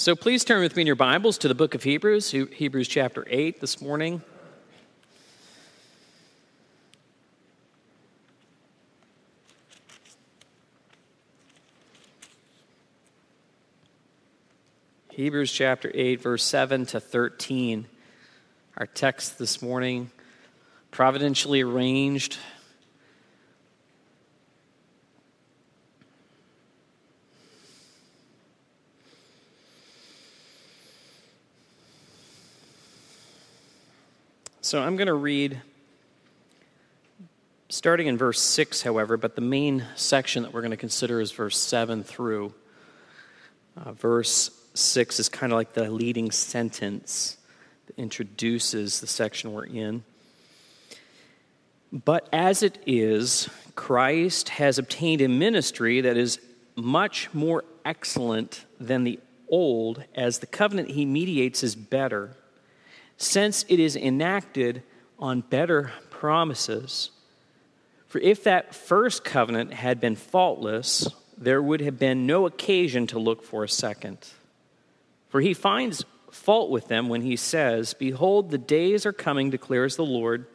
So please turn with me in your Bibles to the book of Hebrews, Hebrews chapter 8 this morning. Hebrews chapter 8, verse 7 to 13. Our text this morning, providentially arranged So I'm going to read, starting in verse 6, however, but the main section that we're going to consider is verse 7 through. Uh, verse 6 is kind of like the leading sentence that introduces the section we're in. But as it is, Christ has obtained a ministry that is much more excellent than the old, as the covenant he mediates is better since it is enacted on better promises. For if that first covenant had been faultless, there would have been no occasion to look for a second. For he finds fault with them when he says, Behold, the days are coming, declares the Lord,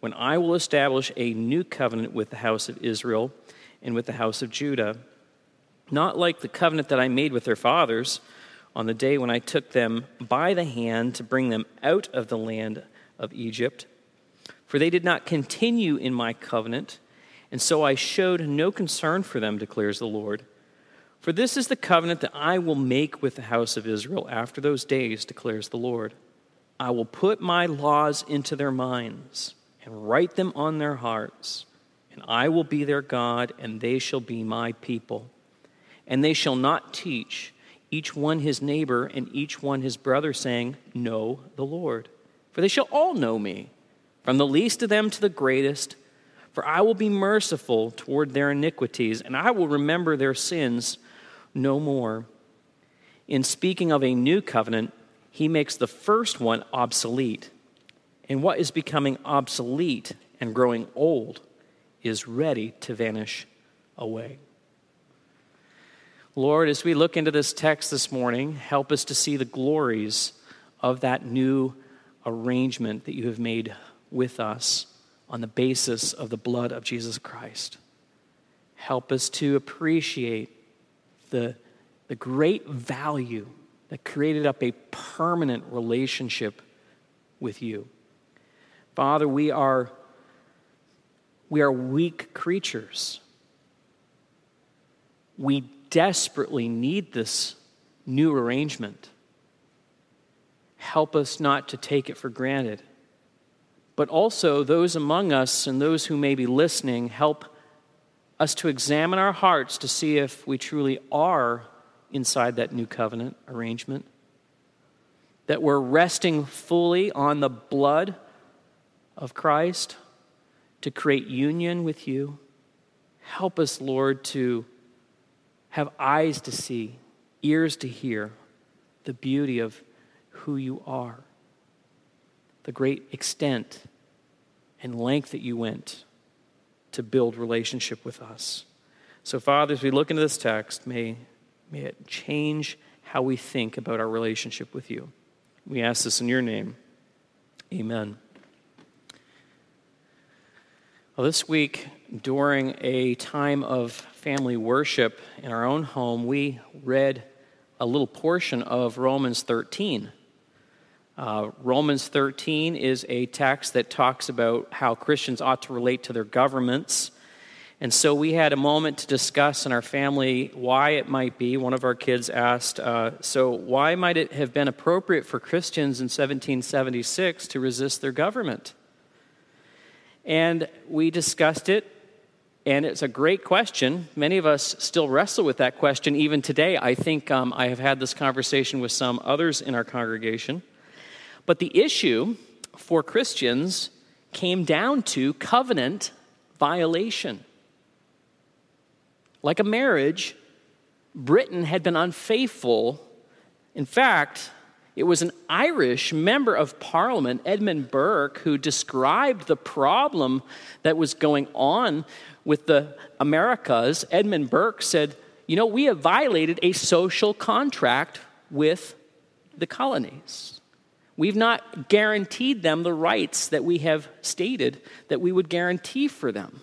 when I will establish a new covenant with the house of Israel and with the house of Judah. Not like the covenant that I made with their fathers on the day when I took them by the hand to bring them out of the land of Egypt. For they did not continue in my covenant, and so I showed no concern for them, declares the Lord. For this is the covenant that I will make with the house of Israel after those days, declares the Lord. I will put my laws into their minds and write them on their hearts, and I will be their God, and they shall be my people. And they shall not teach each one his neighbor and each one his brother, saying, Know the Lord. For they shall all know me, from the least of them to the greatest. For I will be merciful toward their iniquities, and I will remember their sins no more. In speaking of a new covenant, he makes the first one obsolete. And what is becoming obsolete and growing old is ready to vanish away. Lord, as we look into this text this morning, help us to see the glories of that new arrangement that you have made with us on the basis of the blood of Jesus Christ. Help us to appreciate the, the great value that created up a permanent relationship with you. Father, we are, we are weak creatures. We desperately need this new arrangement. Help us not to take it for granted. But also, those among us and those who may be listening, help us to examine our hearts to see if we truly are inside that new covenant arrangement. That we're resting fully on the blood of Christ to create union with you. Help us, Lord, to have eyes to see, ears to hear the beauty of who you are, the great extent and length that you went to build relationship with us. So, Father, as we look into this text, may, may it change how we think about our relationship with you. We ask this in your name. Amen. Well, this week, during a time of family worship in our own home, we read a little portion of Romans 13. Uh, Romans 13 is a text that talks about how Christians ought to relate to their governments. And so we had a moment to discuss in our family why it might be. One of our kids asked, uh, So, why might it have been appropriate for Christians in 1776 to resist their government? And we discussed it, and it's a great question. Many of us still wrestle with that question even today. I think um, I have had this conversation with some others in our congregation. But the issue for Christians came down to covenant violation. Like a marriage, Britain had been unfaithful. In fact, it was an Irish member of parliament, Edmund Burke, who described the problem that was going on with the Americas. Edmund Burke said, You know, we have violated a social contract with the colonies. We've not guaranteed them the rights that we have stated that we would guarantee for them.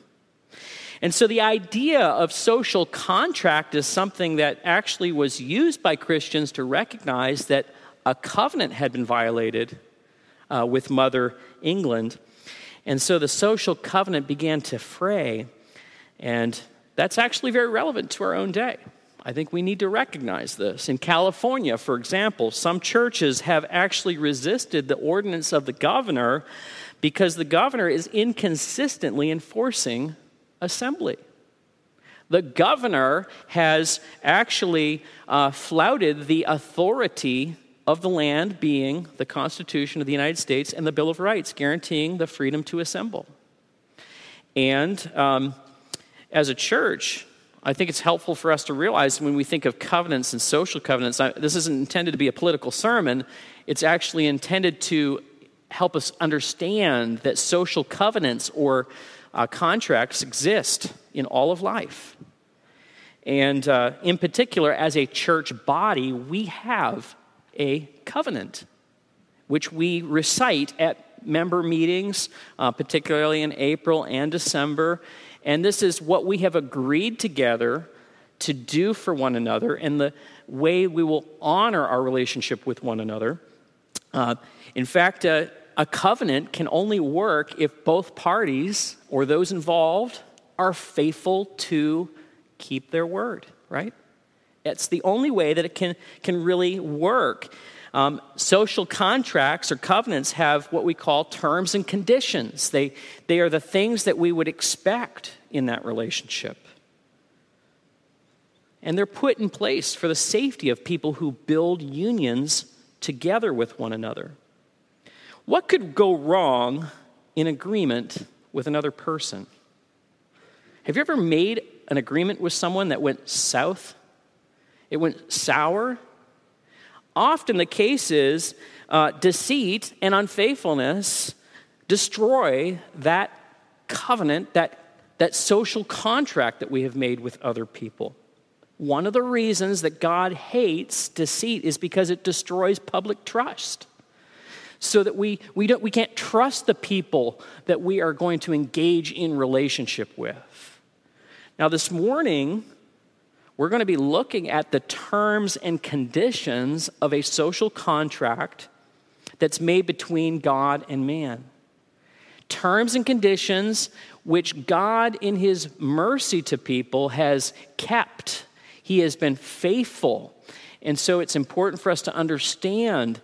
And so the idea of social contract is something that actually was used by Christians to recognize that a covenant had been violated uh, with Mother England. And so the social covenant began to fray. And that's actually very relevant to our own day. I think we need to recognize this. In California, for example, some churches have actually resisted the ordinance of the governor because the governor is inconsistently enforcing assembly. The governor has actually uh, flouted the authority of the land, being the Constitution of the United States and the Bill of Rights, guaranteeing the freedom to assemble. And um, as a church, I think it's helpful for us to realize when we think of covenants and social covenants, I, this isn't intended to be a political sermon. It's actually intended to help us understand that social covenants or uh, contracts exist in all of life. And uh, in particular, as a church body, we have a covenant, which we recite at member meetings, uh, particularly in April and December. And this is what we have agreed together to do for one another and the way we will honor our relationship with one another. Uh, in fact, uh, a covenant can only work if both parties or those involved are faithful to keep their word, right? It's the only way that it can, can really work. Um, social contracts or covenants have what we call terms and conditions. They, they are the things that we would expect in that relationship. And they're put in place for the safety of people who build unions together with one another. What could go wrong in agreement with another person? Have you ever made an agreement with someone that went south? It went sour? Often the case is uh, deceit and unfaithfulness destroy that covenant, that, that social contract that we have made with other people. One of the reasons that God hates deceit is because it destroys public trust so that we, we, don't, we can't trust the people that we are going to engage in relationship with. Now, this morning, we're going to be looking at the terms and conditions of a social contract that's made between God and man. Terms and conditions which God, in His mercy to people, has kept. He has been faithful. And so it's important for us to understand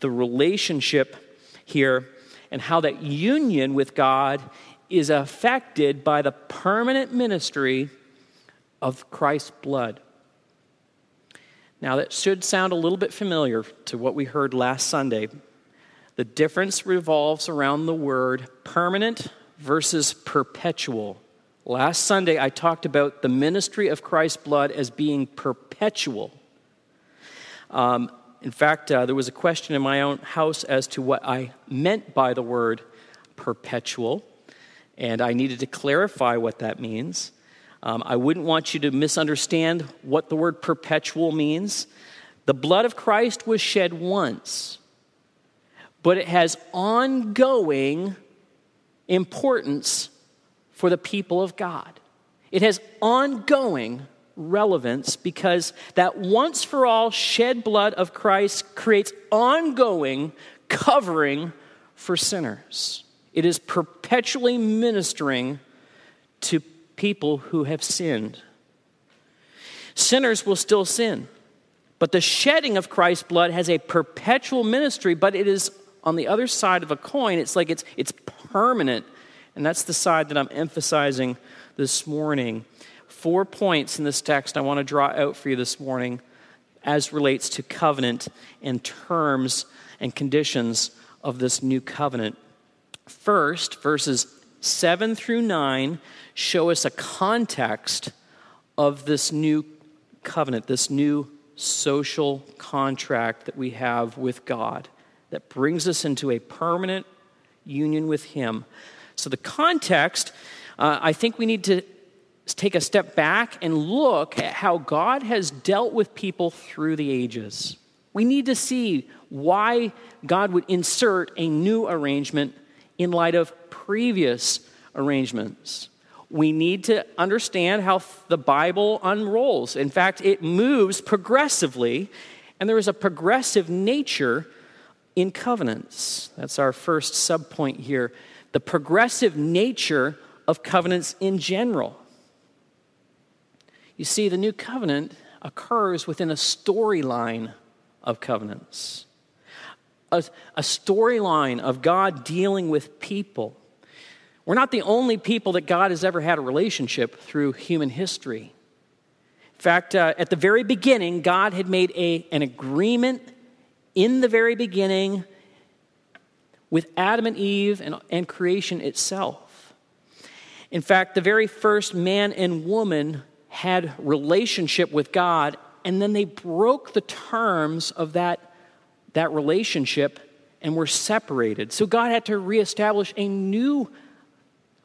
the relationship here and how that union with God is affected by the permanent ministry of Christ's blood. Now, that should sound a little bit familiar to what we heard last Sunday. The difference revolves around the word permanent versus perpetual. Last Sunday, I talked about the ministry of Christ's blood as being perpetual. Um, in fact, uh, there was a question in my own house as to what I meant by the word perpetual, and I needed to clarify what that means. Um, I wouldn't want you to misunderstand what the word perpetual means. The blood of Christ was shed once, but it has ongoing importance for the people of God. It has ongoing relevance because that once for all shed blood of Christ creates ongoing covering for sinners. It is perpetually ministering to people who have sinned. Sinners will still sin, but the shedding of Christ's blood has a perpetual ministry, but it is on the other side of a coin. It's like it's, it's permanent. And that's the side that I'm emphasizing this morning four points in this text I want to draw out for you this morning as relates to covenant and terms and conditions of this new covenant. First, verses 7 through 9 show us a context of this new covenant, this new social contract that we have with God that brings us into a permanent union with Him. So, the context, uh, I think we need to take a step back and look at how God has dealt with people through the ages. We need to see why God would insert a new arrangement in light of previous arrangements. We need to understand how the Bible unrolls. In fact, it moves progressively, and there is a progressive nature in covenants. That's our first subpoint here the progressive nature of covenants in general. You see, the new covenant occurs within a storyline of covenants, a, a storyline of God dealing with people. We're not the only people that God has ever had a relationship through human history. In fact, uh, at the very beginning, God had made a, an agreement in the very beginning with Adam and Eve and, and creation itself. In fact, the very first man and woman had relationship with God, and then they broke the terms of that, that relationship and were separated. So God had to reestablish a new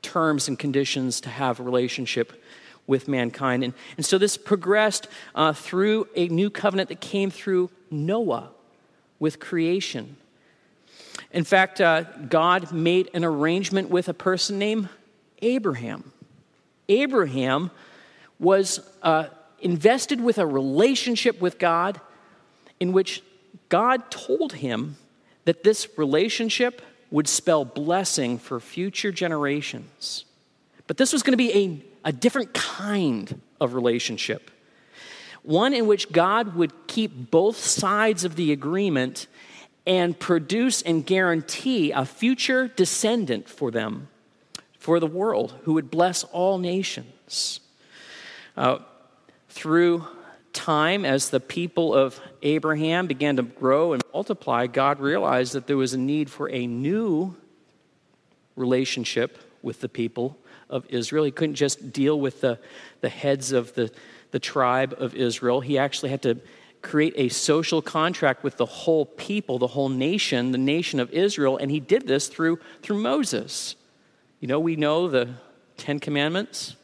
terms and conditions to have a relationship with mankind. And, and so this progressed uh, through a new covenant that came through Noah with creation. In fact, uh, God made an arrangement with a person named Abraham. Abraham was uh, invested with a relationship with God in which God told him that this relationship would spell blessing for future generations. But this was going to be a, a different kind of relationship, one in which God would keep both sides of the agreement and produce and guarantee a future descendant for them, for the world, who would bless all nations. Uh, through time, as the people of Abraham began to grow and multiply, God realized that there was a need for a new relationship with the people of Israel. He couldn't just deal with the, the heads of the, the tribe of Israel, he actually had to create a social contract with the whole people, the whole nation, the nation of Israel, and he did this through, through Moses. You know, we know the Ten Commandments.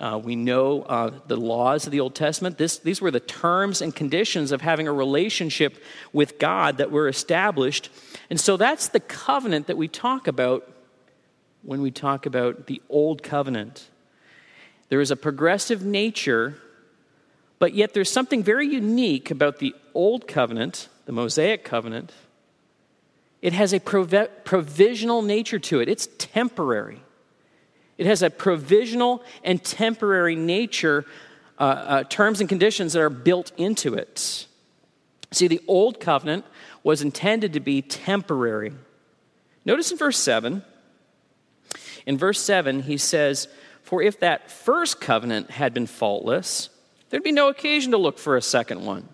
Uh, we know uh, the laws of the Old Testament. This, these were the terms and conditions of having a relationship with God that were established. And so that's the covenant that we talk about when we talk about the Old Covenant. There is a progressive nature but yet, there's something very unique about the Old Covenant, the Mosaic Covenant. It has a prov- provisional nature to it, it's temporary. It has a provisional and temporary nature, uh, uh, terms and conditions that are built into it. See, the Old Covenant was intended to be temporary. Notice in verse 7, in verse 7, he says, For if that first covenant had been faultless, There'd be no occasion to look for a second one.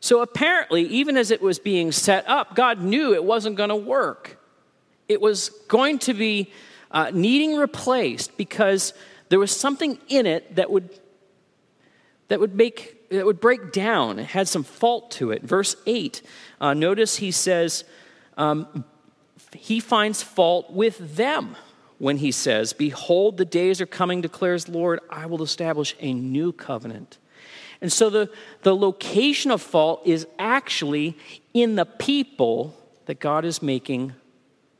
So apparently, even as it was being set up, God knew it wasn't going to work. It was going to be uh, needing replaced because there was something in it that would that would make that would break down. It had some fault to it. Verse eight. Uh, notice he says um, he finds fault with them when he says, Behold, the days are coming, declares Lord, I will establish a new covenant. And so the, the location of fault is actually in the people that God is making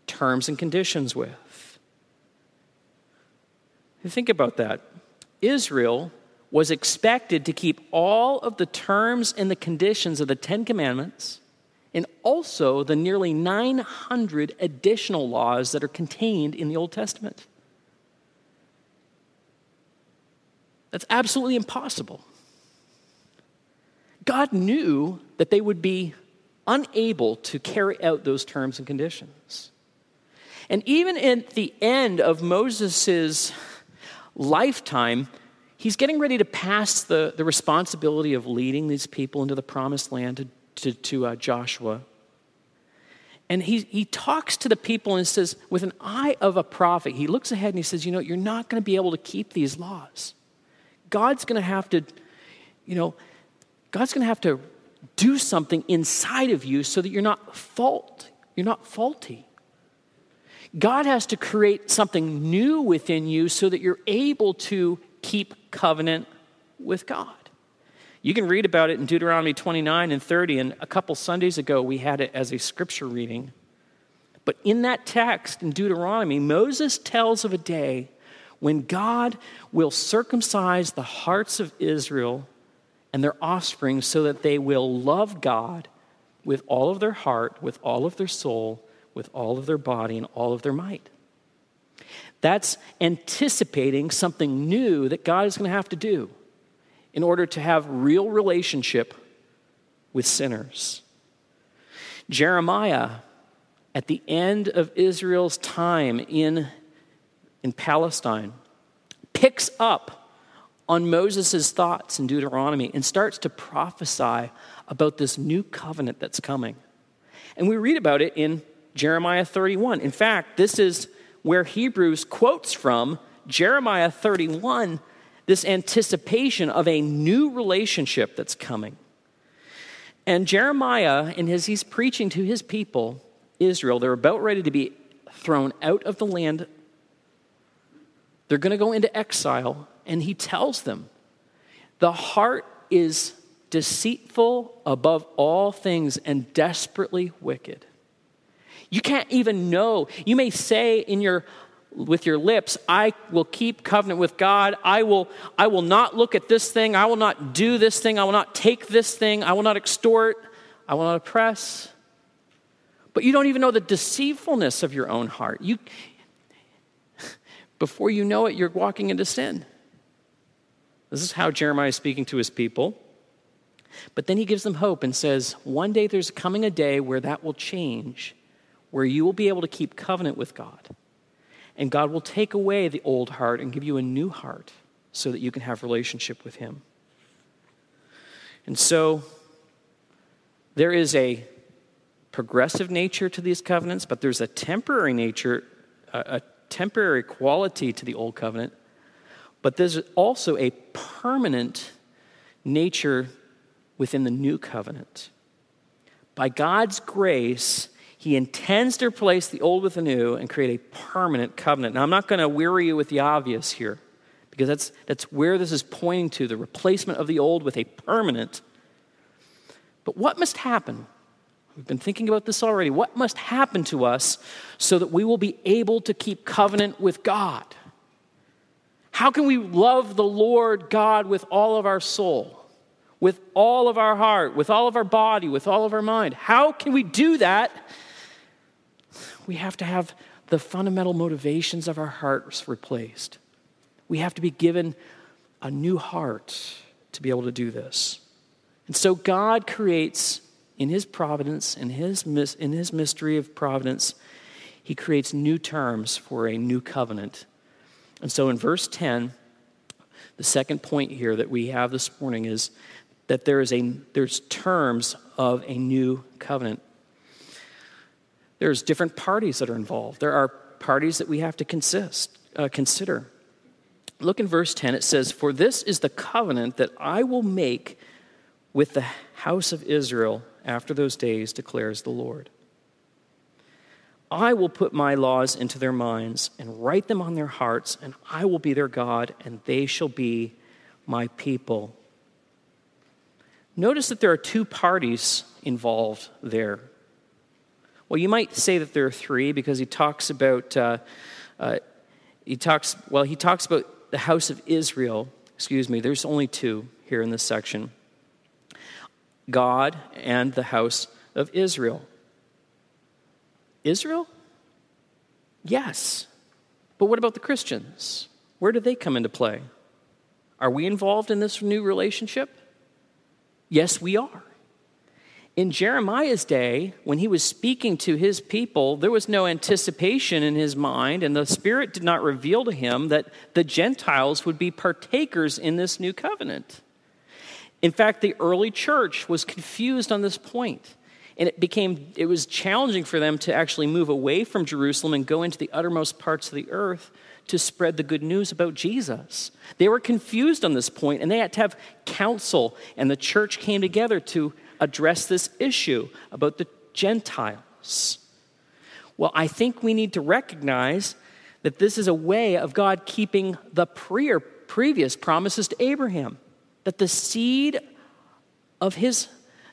terms and conditions with. Think about that. Israel was expected to keep all of the terms and the conditions of the Ten Commandments and also the nearly 900 additional laws that are contained in the Old Testament. That's absolutely impossible. God knew that they would be unable to carry out those terms and conditions. And even at the end of Moses' lifetime, he's getting ready to pass the, the responsibility of leading these people into the promised land to to, to uh, Joshua. And he, he talks to the people and says, with an eye of a prophet, he looks ahead and he says, You know, you're not going to be able to keep these laws. God's going to have to, you know, God's going to have to do something inside of you so that you're not fault, you're not faulty. God has to create something new within you so that you're able to keep covenant with God. You can read about it in Deuteronomy 29 and 30, and a couple Sundays ago we had it as a scripture reading. But in that text in Deuteronomy, Moses tells of a day when God will circumcise the hearts of Israel and their offspring so that they will love God with all of their heart, with all of their soul, with all of their body, and all of their might. That's anticipating something new that God is going to have to do in order to have real relationship with sinners. Jeremiah, at the end of Israel's time in, in Palestine, picks up on Moses' thoughts in Deuteronomy and starts to prophesy about this new covenant that's coming. And we read about it in Jeremiah 31. In fact, this is where Hebrews quotes from Jeremiah 31 this anticipation of a new relationship that's coming. And Jeremiah, and as he's preaching to his people, Israel, they're about ready to be thrown out of the land. They're going to go into exile, and he tells them the heart is deceitful above all things and desperately wicked. You can't even know. You may say in your with your lips, I will keep covenant with God. I will, I will not look at this thing. I will not do this thing. I will not take this thing. I will not extort. I will not oppress. But you don't even know the deceitfulness of your own heart. You, before you know it, you're walking into sin. This is how Jeremiah is speaking to his people. But then he gives them hope and says, One day there's coming a day where that will change, where you will be able to keep covenant with God. And God will take away the old heart and give you a new heart so that you can have relationship with him. And so there is a progressive nature to these covenants, but there's a temporary nature, a, a temporary quality to the old covenant. But there's also a permanent nature within the new covenant. By God's grace, he intends to replace the old with the new and create a permanent covenant. Now, I'm not going to weary you with the obvious here, because that's, that's where this is pointing to the replacement of the old with a permanent. But what must happen? We've been thinking about this already. What must happen to us so that we will be able to keep covenant with God? How can we love the Lord God with all of our soul? with all of our heart, with all of our body, with all of our mind. How can we do that we have to have the fundamental motivations of our hearts replaced. We have to be given a new heart to be able to do this. And so God creates in his providence, in his, in his mystery of providence, he creates new terms for a new covenant. And so in verse 10, the second point here that we have this morning is that there is a there's terms of a new covenant. There's different parties that are involved. There are parties that we have to consist, uh, consider. Look in verse 10. It says, For this is the covenant that I will make with the house of Israel after those days, declares the Lord. I will put my laws into their minds and write them on their hearts, and I will be their God, and they shall be my people. Notice that there are two parties involved there. Well, you might say that there are three because he talks about, uh, uh, he talks, well, he talks about the house of Israel. Excuse me, there's only two here in this section God and the house of Israel. Israel? Yes. But what about the Christians? Where do they come into play? Are we involved in this new relationship? Yes, we are. In Jeremiah's day, when he was speaking to his people, there was no anticipation in his mind, and the Spirit did not reveal to him that the Gentiles would be partakers in this new covenant. In fact, the early church was confused on this point, and it became it was challenging for them to actually move away from Jerusalem and go into the uttermost parts of the earth to spread the good news about Jesus. They were confused on this point, and they had to have counsel, and the church came together to address this issue about the Gentiles? Well, I think we need to recognize that this is a way of God keeping the pre- previous promises to Abraham, that the seed of his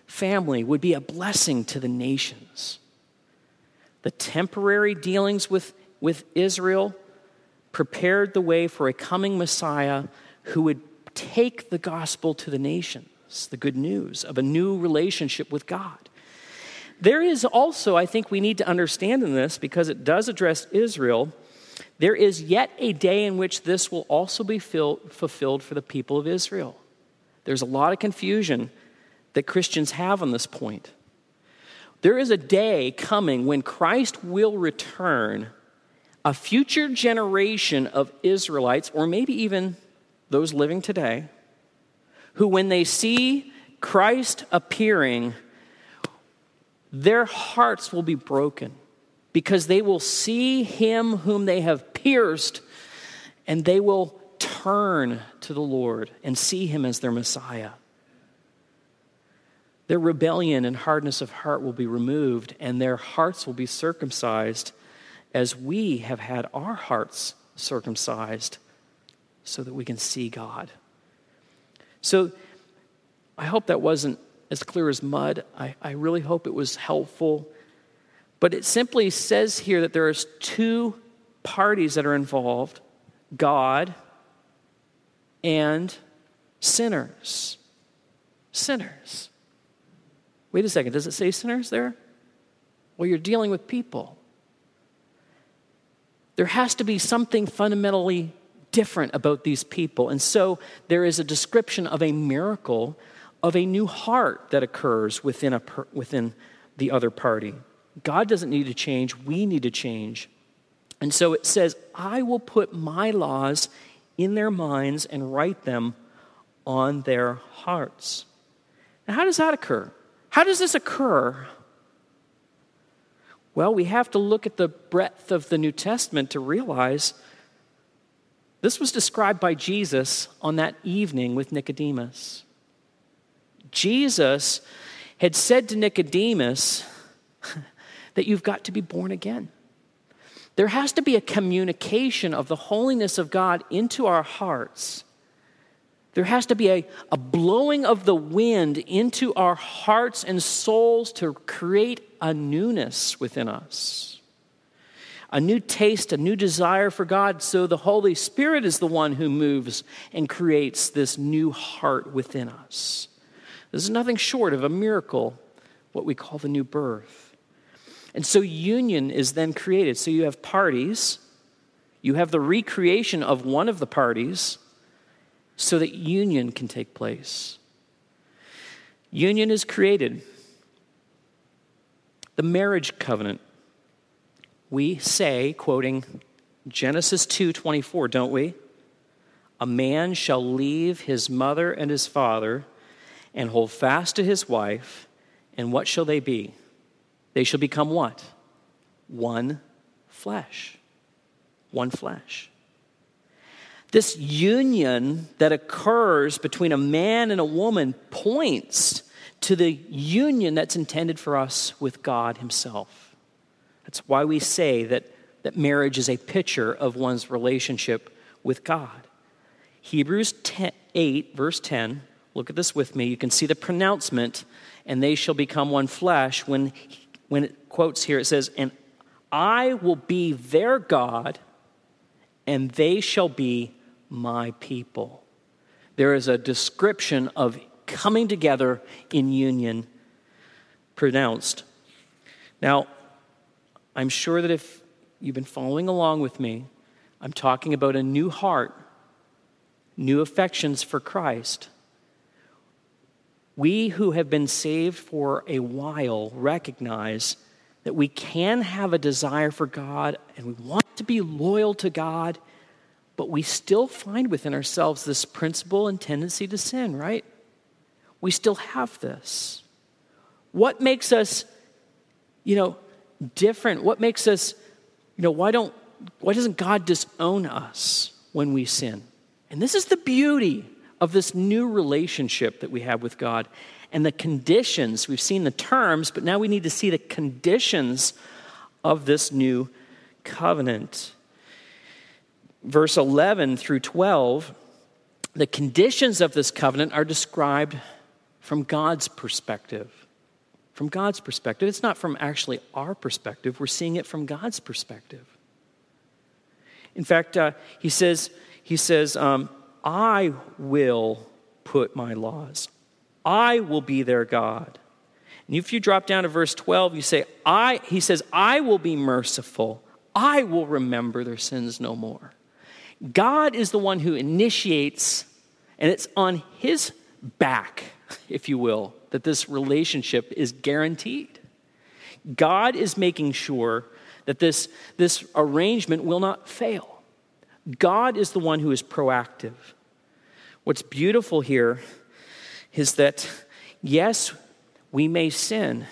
family would be a blessing to the nations. The temporary dealings with, with Israel prepared the way for a coming Messiah who would take the gospel to the nations, the good news of a new relationship with God. There is also, I think we need to understand in this, because it does address Israel, there is yet a day in which this will also be fulfilled for the people of Israel. There's a lot of confusion that Christians have on this point. There is a day coming when Christ will return, a future generation of Israelites, or maybe even those living today, who, when they see Christ appearing, their hearts will be broken because they will see him whom they have pierced and they will turn to the Lord and see him as their Messiah. Their rebellion and hardness of heart will be removed, and their hearts will be circumcised as we have had our hearts circumcised so that we can see God. So I hope that wasn't as clear as mud. I, I really hope it was helpful. But it simply says here that there are two parties that are involved God and sinners. Sinners. Wait a second, does it say sinners there? Well, you're dealing with people. There has to be something fundamentally different about these people. And so there is a description of a miracle of a new heart that occurs within, a, within the other party. God doesn't need to change, we need to change. And so it says, I will put my laws in their minds and write them on their hearts. Now, how does that occur? How does this occur? Well, we have to look at the breadth of the New Testament to realize this was described by Jesus on that evening with Nicodemus. Jesus had said to Nicodemus that you've got to be born again. There has to be a communication of the holiness of God into our hearts there has to be a, a blowing of the wind into our hearts and souls to create a newness within us. A new taste, a new desire for God. So the Holy Spirit is the one who moves and creates this new heart within us. This is nothing short of a miracle, what we call the new birth. And so union is then created. So you have parties, you have the recreation of one of the parties so that union can take place. Union is created. The marriage covenant. We say, quoting Genesis 2:24, don't we? A man shall leave his mother and his father and hold fast to his wife, and what shall they be? They shall become what? One flesh. One flesh. This union that occurs between a man and a woman points to the union that's intended for us with God Himself. That's why we say that, that marriage is a picture of one's relationship with God. Hebrews 10, 8, verse 10, look at this with me. You can see the pronouncement, and they shall become one flesh. When, when it quotes here, it says, And I will be their God, and they shall be my people. There is a description of coming together in union pronounced. Now, I'm sure that if you've been following along with me, I'm talking about a new heart, new affections for Christ. We who have been saved for a while recognize that we can have a desire for God and we want to be loyal to God but we still find within ourselves this principle and tendency to sin, right? We still have this. What makes us, you know, different? What makes us, you know, why don't why doesn't God disown us when we sin? And this is the beauty of this new relationship that we have with God and the conditions. We've seen the terms, but now we need to see the conditions of this new covenant verse 11 through 12, the conditions of this covenant are described from God's perspective. From God's perspective. It's not from actually our perspective, we're seeing it from God's perspective. In fact, uh, he says, he says um, I will put my laws, I will be their God. And if you drop down to verse 12, you say, I, he says, I will be merciful. I will remember their sins no more. God is the one who initiates, and it's on his back, if you will, that this relationship is guaranteed. God is making sure that this, this arrangement will not fail. God is the one who is proactive. What's beautiful here is that, yes, we may sin,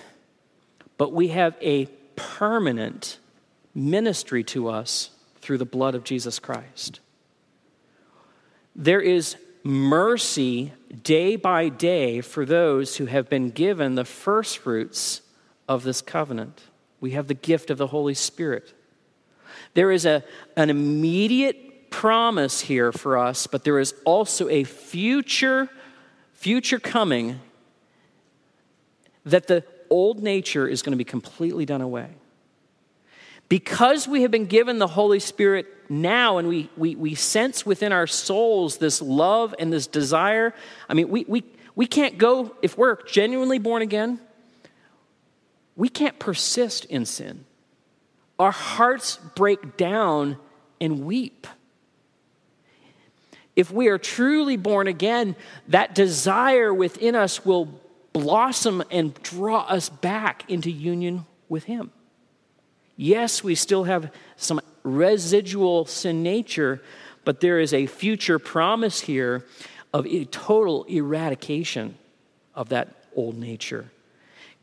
but we have a permanent ministry to us through the blood of Jesus Christ. There is mercy day by day for those who have been given the first fruits of this covenant. We have the gift of the Holy Spirit. There is a, an immediate promise here for us, but there is also a future, future coming that the old nature is going to be completely done away. Because we have been given the Holy Spirit now and we, we, we sense within our souls this love and this desire, I mean, we, we, we can't go, if we're genuinely born again, we can't persist in sin. Our hearts break down and weep. If we are truly born again, that desire within us will blossom and draw us back into union with Him. Yes, we still have some residual sin nature, but there is a future promise here of a total eradication of that old nature.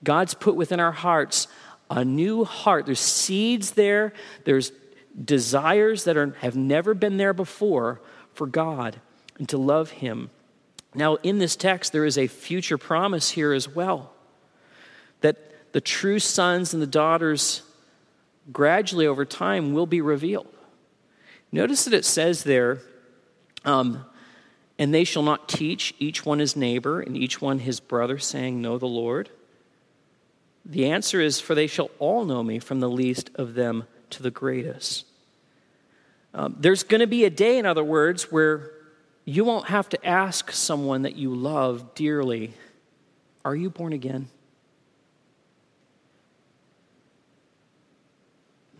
God's put within our hearts a new heart. There's seeds there, there's desires that are, have never been there before for God and to love Him. Now, in this text, there is a future promise here as well that the true sons and the daughters gradually over time will be revealed. Notice that it says there, um, and they shall not teach each one his neighbor and each one his brother, saying, Know the Lord. The answer is, For they shall all know me, from the least of them to the greatest. Um, there's going to be a day, in other words, where you won't have to ask someone that you love dearly, Are you born again?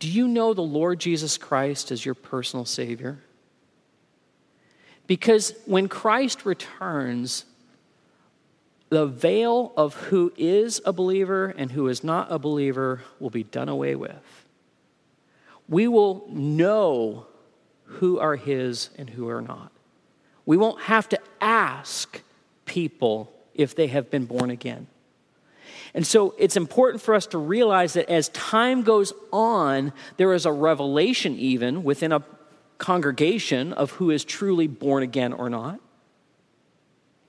Do you know the Lord Jesus Christ as your personal Savior? Because when Christ returns, the veil of who is a believer and who is not a believer will be done away with. We will know who are His and who are not. We won't have to ask people if they have been born again. And so it's important for us to realize that as time goes on, there is a revelation even within a congregation of who is truly born again or not.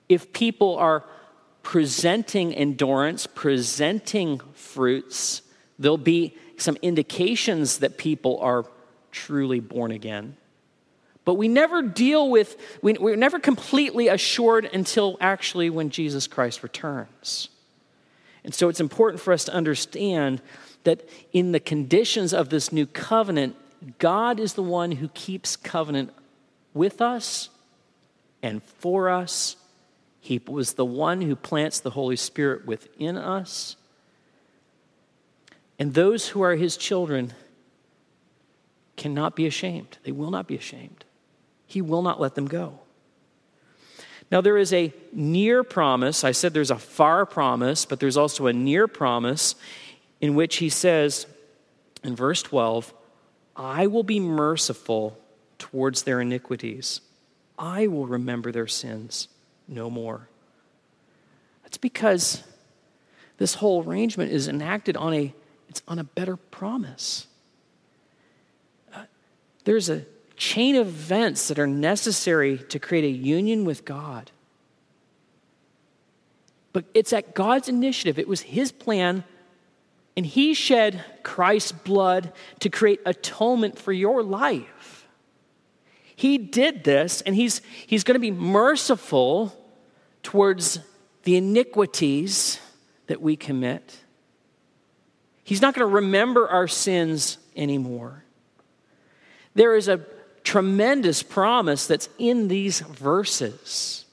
If people are presenting endurance, presenting fruits, there'll be some indications that people are truly born again. But we never deal with, we, are never completely assured until actually when Jesus Christ returns. And so it's important for us to understand that in the conditions of this new covenant, God is the one who keeps covenant with us and for us. He was the one who plants the Holy Spirit within us. And those who are his children cannot be ashamed. They will not be ashamed. He will not let them go. Now, there is a near promise. I said there's a far promise, but there's also a near promise in which he says in verse 12, I will be merciful towards their iniquities. I will remember their sins no more. That's because this whole arrangement is enacted on a it's on a better promise. Uh, there's a chain of events that are necessary to create a union with God. But it's at God's initiative, it was His plan, and He shed Christ's blood to create atonement for your life. He did this, and He's, he's going to be merciful towards the iniquities that we commit. He's not going to remember our sins anymore. There is a tremendous promise that's in these verses.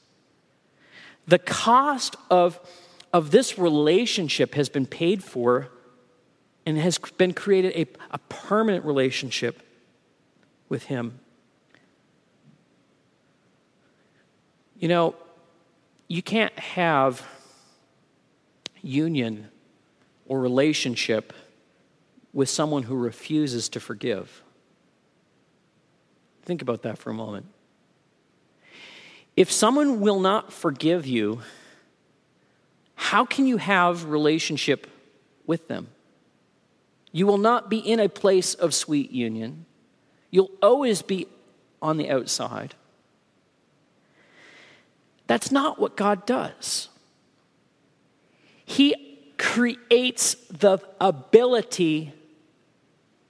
The cost of, of this relationship has been paid for and has been created a, a permanent relationship with Him. You know, you can't have union or relationship with someone who refuses to forgive. Think about that for a moment. If someone will not forgive you, how can you have relationship with them? You will not be in a place of sweet union. You'll always be on the outside. That's not what God does. He creates the ability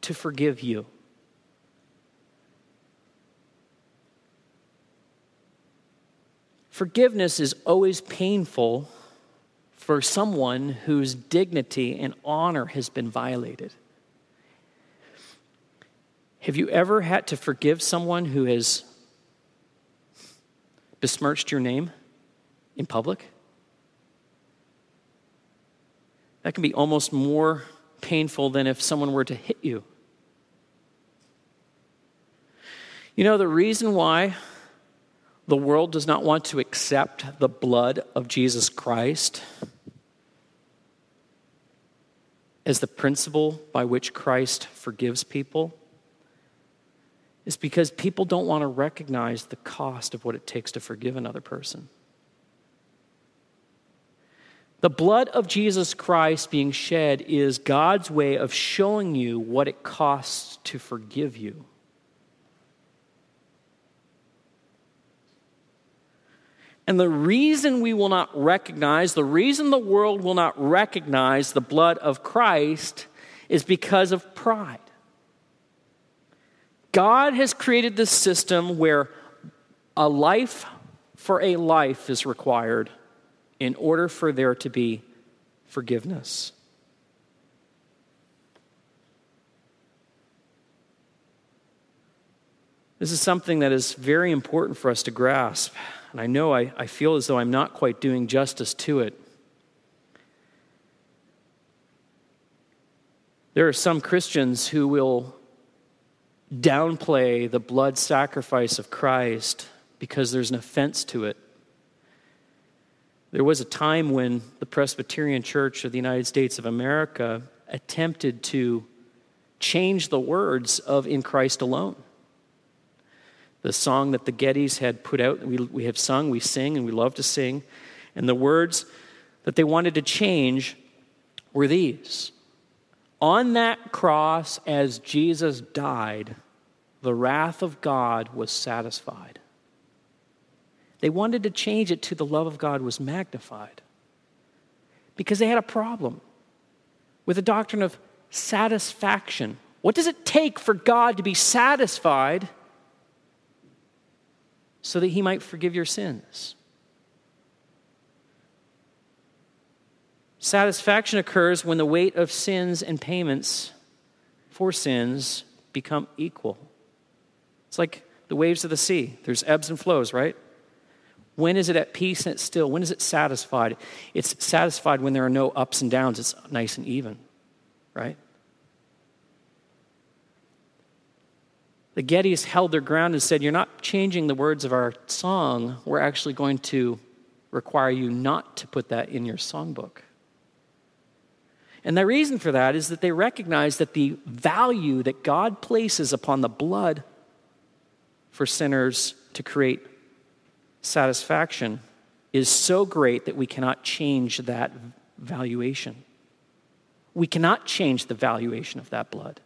to forgive you. Forgiveness is always painful for someone whose dignity and honor has been violated. Have you ever had to forgive someone who has besmirched your name in public? That can be almost more painful than if someone were to hit you. You know, the reason why the world does not want to accept the blood of Jesus Christ as the principle by which Christ forgives people is because people don't want to recognize the cost of what it takes to forgive another person. The blood of Jesus Christ being shed is God's way of showing you what it costs to forgive you. And the reason we will not recognize, the reason the world will not recognize the blood of Christ is because of pride. God has created this system where a life for a life is required in order for there to be forgiveness. This is something that is very important for us to grasp. And I know I, I feel as though I'm not quite doing justice to it. There are some Christians who will downplay the blood sacrifice of Christ because there's an offense to it. There was a time when the Presbyterian Church of the United States of America attempted to change the words of In Christ Alone. The song that the Gettys had put out, we, we have sung, we sing, and we love to sing. And the words that they wanted to change were these On that cross, as Jesus died, the wrath of God was satisfied. They wanted to change it to the love of God was magnified because they had a problem with the doctrine of satisfaction. What does it take for God to be satisfied so that he might forgive your sins? Satisfaction occurs when the weight of sins and payments for sins become equal. It's like the waves of the sea. There's ebbs and flows, right? When is it at peace and it's still? When is it satisfied? It's satisfied when there are no ups and downs. It's nice and even, right? The Gettys held their ground and said, You're not changing the words of our song. We're actually going to require you not to put that in your songbook. And the reason for that is that they recognize that the value that God places upon the blood for sinners to create satisfaction is so great that we cannot change that valuation. We cannot change the valuation of that blood.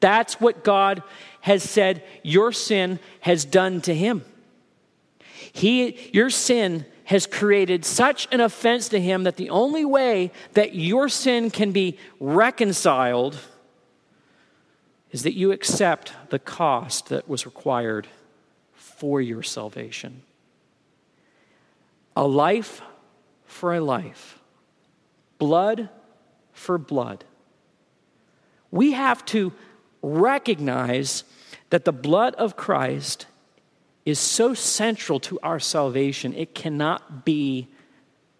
That's what God has said your sin has done to him. He, your sin has created such an offense to him that the only way that your sin can be reconciled is that you accept the cost that was required for your salvation. A life for a life, blood for blood. We have to recognize that the blood of Christ is so central to our salvation, it cannot be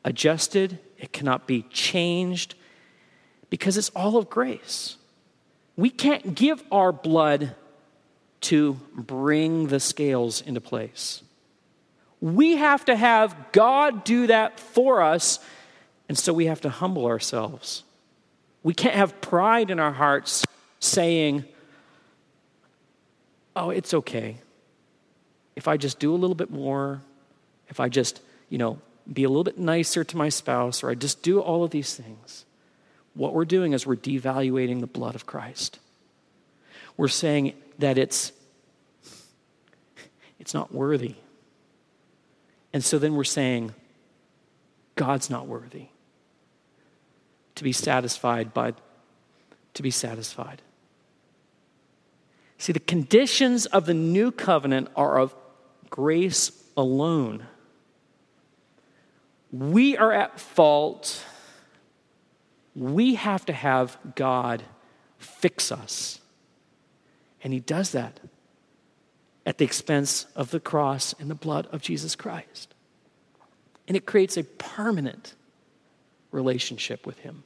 adjusted, it cannot be changed, because it's all of grace. We can't give our blood to bring the scales into place. We have to have God do that for us, and so we have to humble ourselves. We can't have pride in our hearts saying, Oh, it's okay. If I just do a little bit more, if I just, you know, be a little bit nicer to my spouse, or I just do all of these things, what we're doing is we're devaluating the blood of Christ. We're saying that it's it's not worthy. And so then we're saying God's not worthy to be satisfied by to be satisfied. See, the conditions of the new covenant are of grace alone. We are at fault. We have to have God fix us. And He does that at the expense of the cross and the blood of Jesus Christ. And it creates a permanent relationship with Him.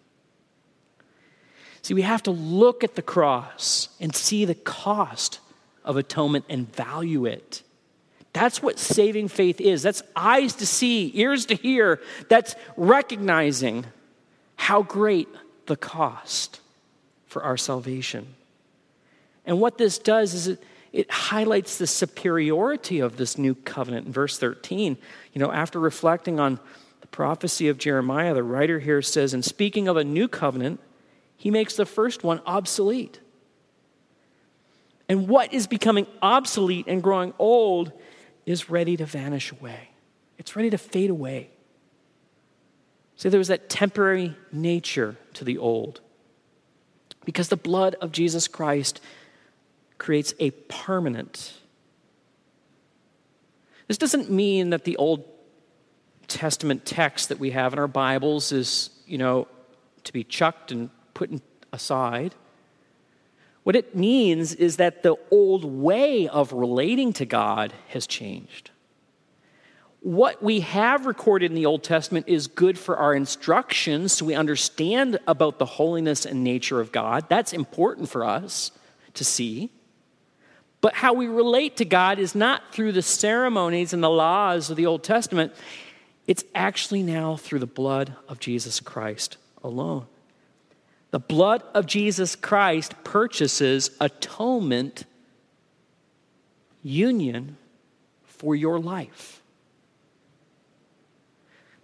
See, we have to look at the cross and see the cost of atonement and value it. That's what saving faith is. That's eyes to see, ears to hear. That's recognizing how great the cost for our salvation. And what this does is it, it highlights the superiority of this new covenant in verse 13. You know, after reflecting on the prophecy of Jeremiah, the writer here says, In speaking of a new covenant, he makes the first one obsolete. And what is becoming obsolete and growing old is ready to vanish away. It's ready to fade away. See, there was that temporary nature to the old. Because the blood of Jesus Christ creates a permanent. This doesn't mean that the Old Testament text that we have in our Bibles is, you know, to be chucked and put aside. What it means is that the old way of relating to God has changed. What we have recorded in the Old Testament is good for our instruction, so we understand about the holiness and nature of God. That's important for us to see. But how we relate to God is not through the ceremonies and the laws of the Old Testament, it's actually now through the blood of Jesus Christ alone. The blood of Jesus Christ purchases atonement, union for your life.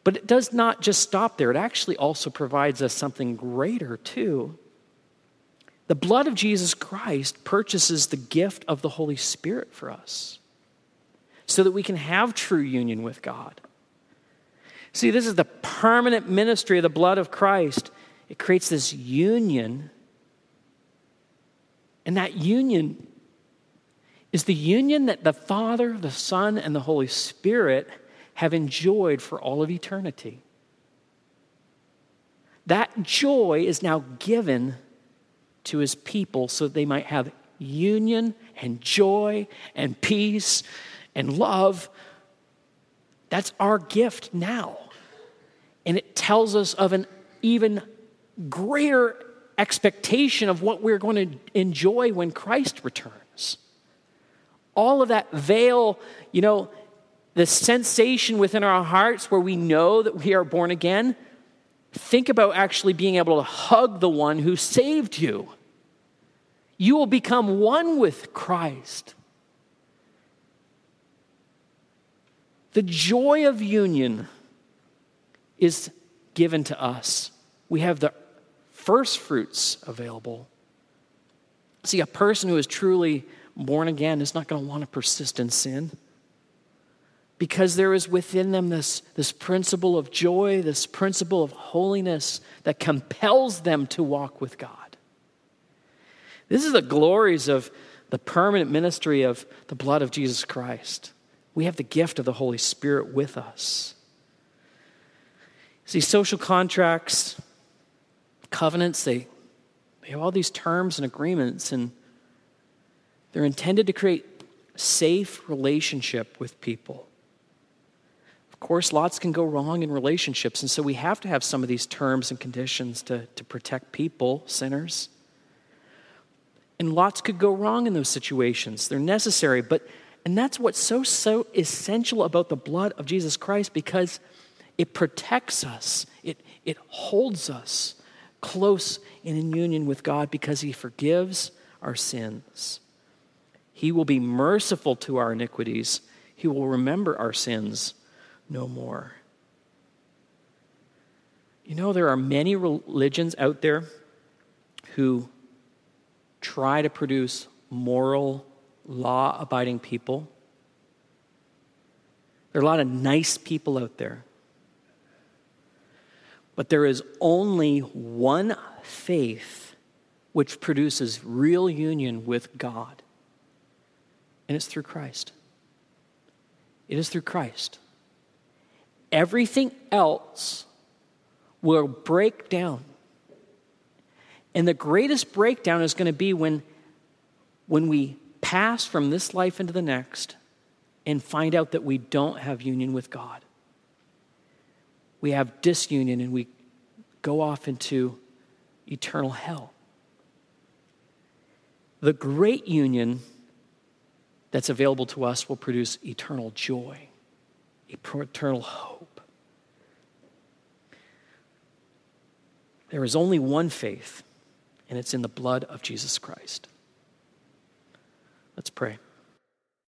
But it does not just stop there, it actually also provides us something greater, too. The blood of Jesus Christ purchases the gift of the Holy Spirit for us so that we can have true union with God. See, this is the permanent ministry of the blood of Christ it creates this union. And that union is the union that the Father, the Son, and the Holy Spirit have enjoyed for all of eternity. That joy is now given to his people so that they might have union and joy and peace and love. That's our gift now. And it tells us of an even greater expectation of what we're going to enjoy when Christ returns. All of that veil, you know, the sensation within our hearts where we know that we are born again. Think about actually being able to hug the one who saved you. You will become one with Christ. The joy of union is given to us. We have the first fruits available. See, a person who is truly born again is not going to want to persist in sin because there is within them this, this principle of joy, this principle of holiness that compels them to walk with God. This is the glories of the permanent ministry of the blood of Jesus Christ. We have the gift of the Holy Spirit with us. See, social contracts, covenants, they, they have all these terms and agreements, and they're intended to create safe relationship with people. Of course, lots can go wrong in relationships, and so we have to have some of these terms and conditions to, to protect people, sinners. And lots could go wrong in those situations. They're necessary, but and that's what's so so essential about the blood of Jesus Christ because it protects us. It it holds us close and in union with God because he forgives our sins. He will be merciful to our iniquities. He will remember our sins no more. You know, there are many religions out there who try to produce moral, law abiding people. There are a lot of nice people out there. But there is only one faith which produces real union with God, and it's through Christ. It is through Christ. Everything else will break down and the greatest breakdown is going to be when, when we pass from this life into the next and find out that we don't have union with God. We have disunion and we go off into eternal hell. The great union that's available to us will produce eternal joy, eternal hope. There is only one faith and it's in the blood of Jesus Christ. Let's pray.